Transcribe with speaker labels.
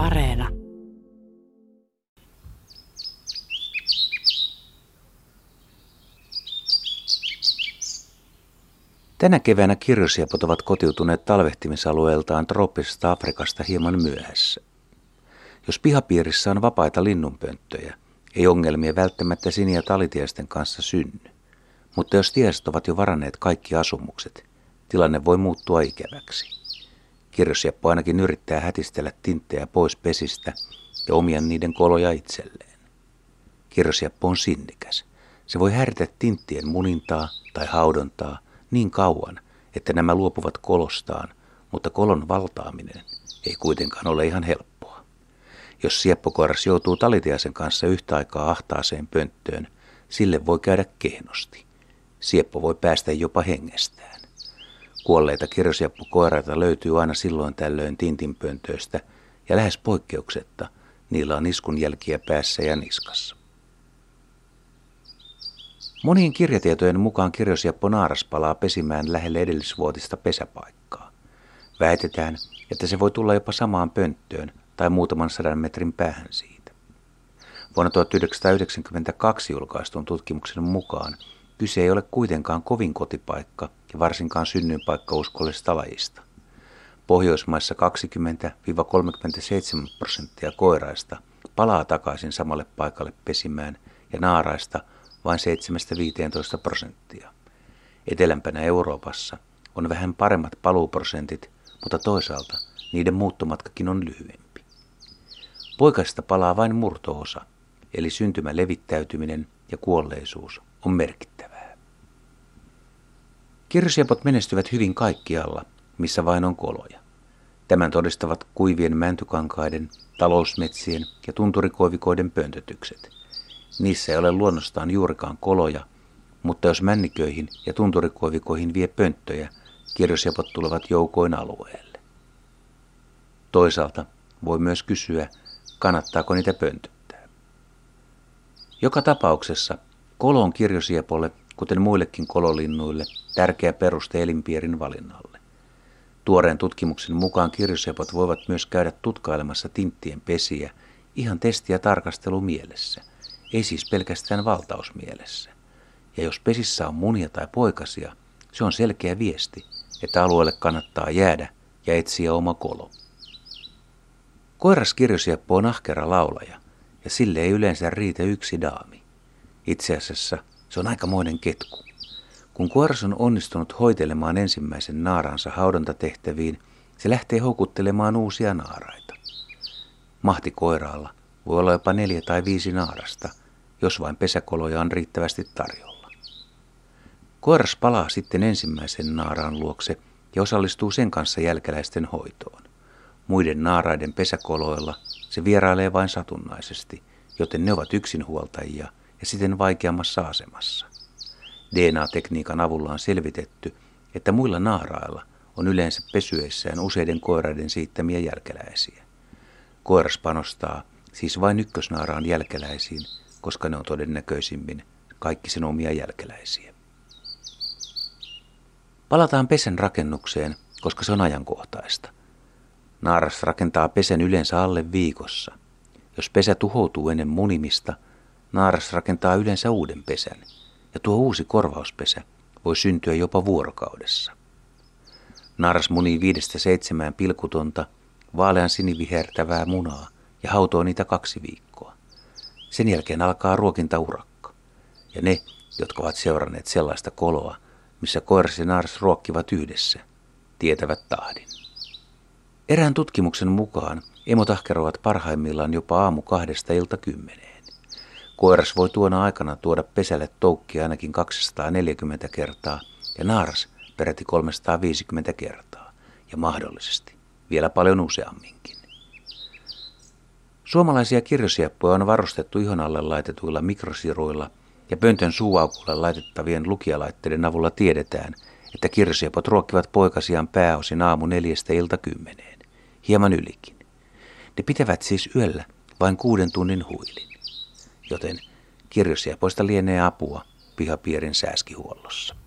Speaker 1: Areena.
Speaker 2: Tänä keväänä kirjosiepot ovat kotiutuneet talvehtimisalueeltaan trooppisesta Afrikasta hieman myöhässä. Jos pihapiirissä on vapaita linnunpönttöjä, ei ongelmia välttämättä siniä talitiaisten kanssa synny. Mutta jos tieset ovat jo varanneet kaikki asumukset, tilanne voi muuttua ikäväksi. Kirjosieppo ainakin yrittää hätistellä tinttejä pois pesistä ja omia niiden koloja itselleen. Kirjosieppo on sinnikäs. Se voi häiritä tinttien munintaa tai haudontaa niin kauan, että nämä luopuvat kolostaan, mutta kolon valtaaminen ei kuitenkaan ole ihan helppoa. Jos sieppokoiras joutuu talitiaisen kanssa yhtä aikaa ahtaaseen pönttöön, sille voi käydä kehnosti. Sieppo voi päästä jopa hengestään. Kuolleita kirjosieppokoiraita löytyy aina silloin tällöin tintinpöntöistä ja lähes poikkeuksetta niillä on iskun jälkiä päässä ja niskassa. Monien kirjatietojen mukaan kirjosieppo naaras palaa pesimään lähelle edellisvuotista pesäpaikkaa. Väitetään, että se voi tulla jopa samaan pönttöön tai muutaman sadan metrin päähän siitä. Vuonna 1992 julkaistun tutkimuksen mukaan kyse ei ole kuitenkaan kovin kotipaikka ja varsinkaan synnyinpaikka uskollisesta lajista. Pohjoismaissa 20-37 prosenttia koiraista palaa takaisin samalle paikalle pesimään ja naaraista vain 7-15 prosenttia. Etelämpänä Euroopassa on vähän paremmat paluuprosentit, mutta toisaalta niiden muuttomatkakin on lyhyempi. Poikaista palaa vain murtoosa, eli syntymä levittäytyminen ja kuolleisuus on merkittävää. Kirsiapot menestyvät hyvin kaikkialla, missä vain on koloja. Tämän todistavat kuivien mäntykankaiden, talousmetsien ja tunturikoivikoiden pöntötykset – Niissä ei ole luonnostaan juurikaan koloja, mutta jos männiköihin ja tunturikoivikoihin vie pönttöjä, kirjosepot tulevat joukoin alueelle. Toisaalta voi myös kysyä, kannattaako niitä pöntöttää. Joka tapauksessa kolo on kirjosiepolle, kuten muillekin kololinnuille, tärkeä peruste elinpiirin valinnalle. Tuoreen tutkimuksen mukaan kirjosepot voivat myös käydä tutkailemassa tinttien pesiä ihan testiä tarkastelu mielessä ei siis pelkästään valtausmielessä. Ja jos pesissä on munia tai poikasia, se on selkeä viesti, että alueelle kannattaa jäädä ja etsiä oma kolo. Koiras kirjosieppo on ahkera laulaja, ja sille ei yleensä riitä yksi daami. Itse asiassa se on aikamoinen ketku. Kun koiras on onnistunut hoitelemaan ensimmäisen naaransa haudontatehtäviin, se lähtee houkuttelemaan uusia naaraita. Mahti koiraalla voi olla jopa neljä tai viisi naarasta, jos vain pesäkoloja on riittävästi tarjolla. Koiras palaa sitten ensimmäisen naaraan luokse ja osallistuu sen kanssa jälkeläisten hoitoon. Muiden naaraiden pesäkoloilla se vierailee vain satunnaisesti, joten ne ovat yksinhuoltajia ja siten vaikeammassa asemassa. DNA-tekniikan avulla on selvitetty, että muilla naarailla on yleensä pesyessään useiden koiraiden siittämiä jälkeläisiä. Koiras panostaa siis vain ykkösnaaraan jälkeläisiin koska ne on todennäköisimmin kaikki sen omia jälkeläisiä. Palataan pesän rakennukseen, koska se on ajankohtaista. Naaras rakentaa pesän yleensä alle viikossa. Jos pesä tuhoutuu ennen munimista, naaras rakentaa yleensä uuden pesän, ja tuo uusi korvauspesä voi syntyä jopa vuorokaudessa. Naaras munii viidestä seitsemään pilkutonta, vaalean sinivihertävää munaa ja hautoo niitä kaksi viikkoa. Sen jälkeen alkaa ruokintaurakka. Ja ne, jotka ovat seuranneet sellaista koloa, missä koiras ja naaras ruokkivat yhdessä, tietävät tahdin. Erään tutkimuksen mukaan emot ahkeroivat parhaimmillaan jopa aamu kahdesta ilta kymmeneen. Koiras voi tuona aikana tuoda pesälle toukkia ainakin 240 kertaa ja naaras peräti 350 kertaa ja mahdollisesti vielä paljon useamminkin. Suomalaisia kirjosieppoja on varustettu ihon alle laitetuilla mikrosiruilla ja pöntön suuaukulle laitettavien lukijalaitteiden avulla tiedetään, että kirjosiepot ruokkivat poikasiaan pääosin aamu neljästä ilta kymmeneen, hieman ylikin. Ne pitävät siis yöllä vain kuuden tunnin huilin, joten kirjosiepoista lienee apua pihapiirin sääskihuollossa.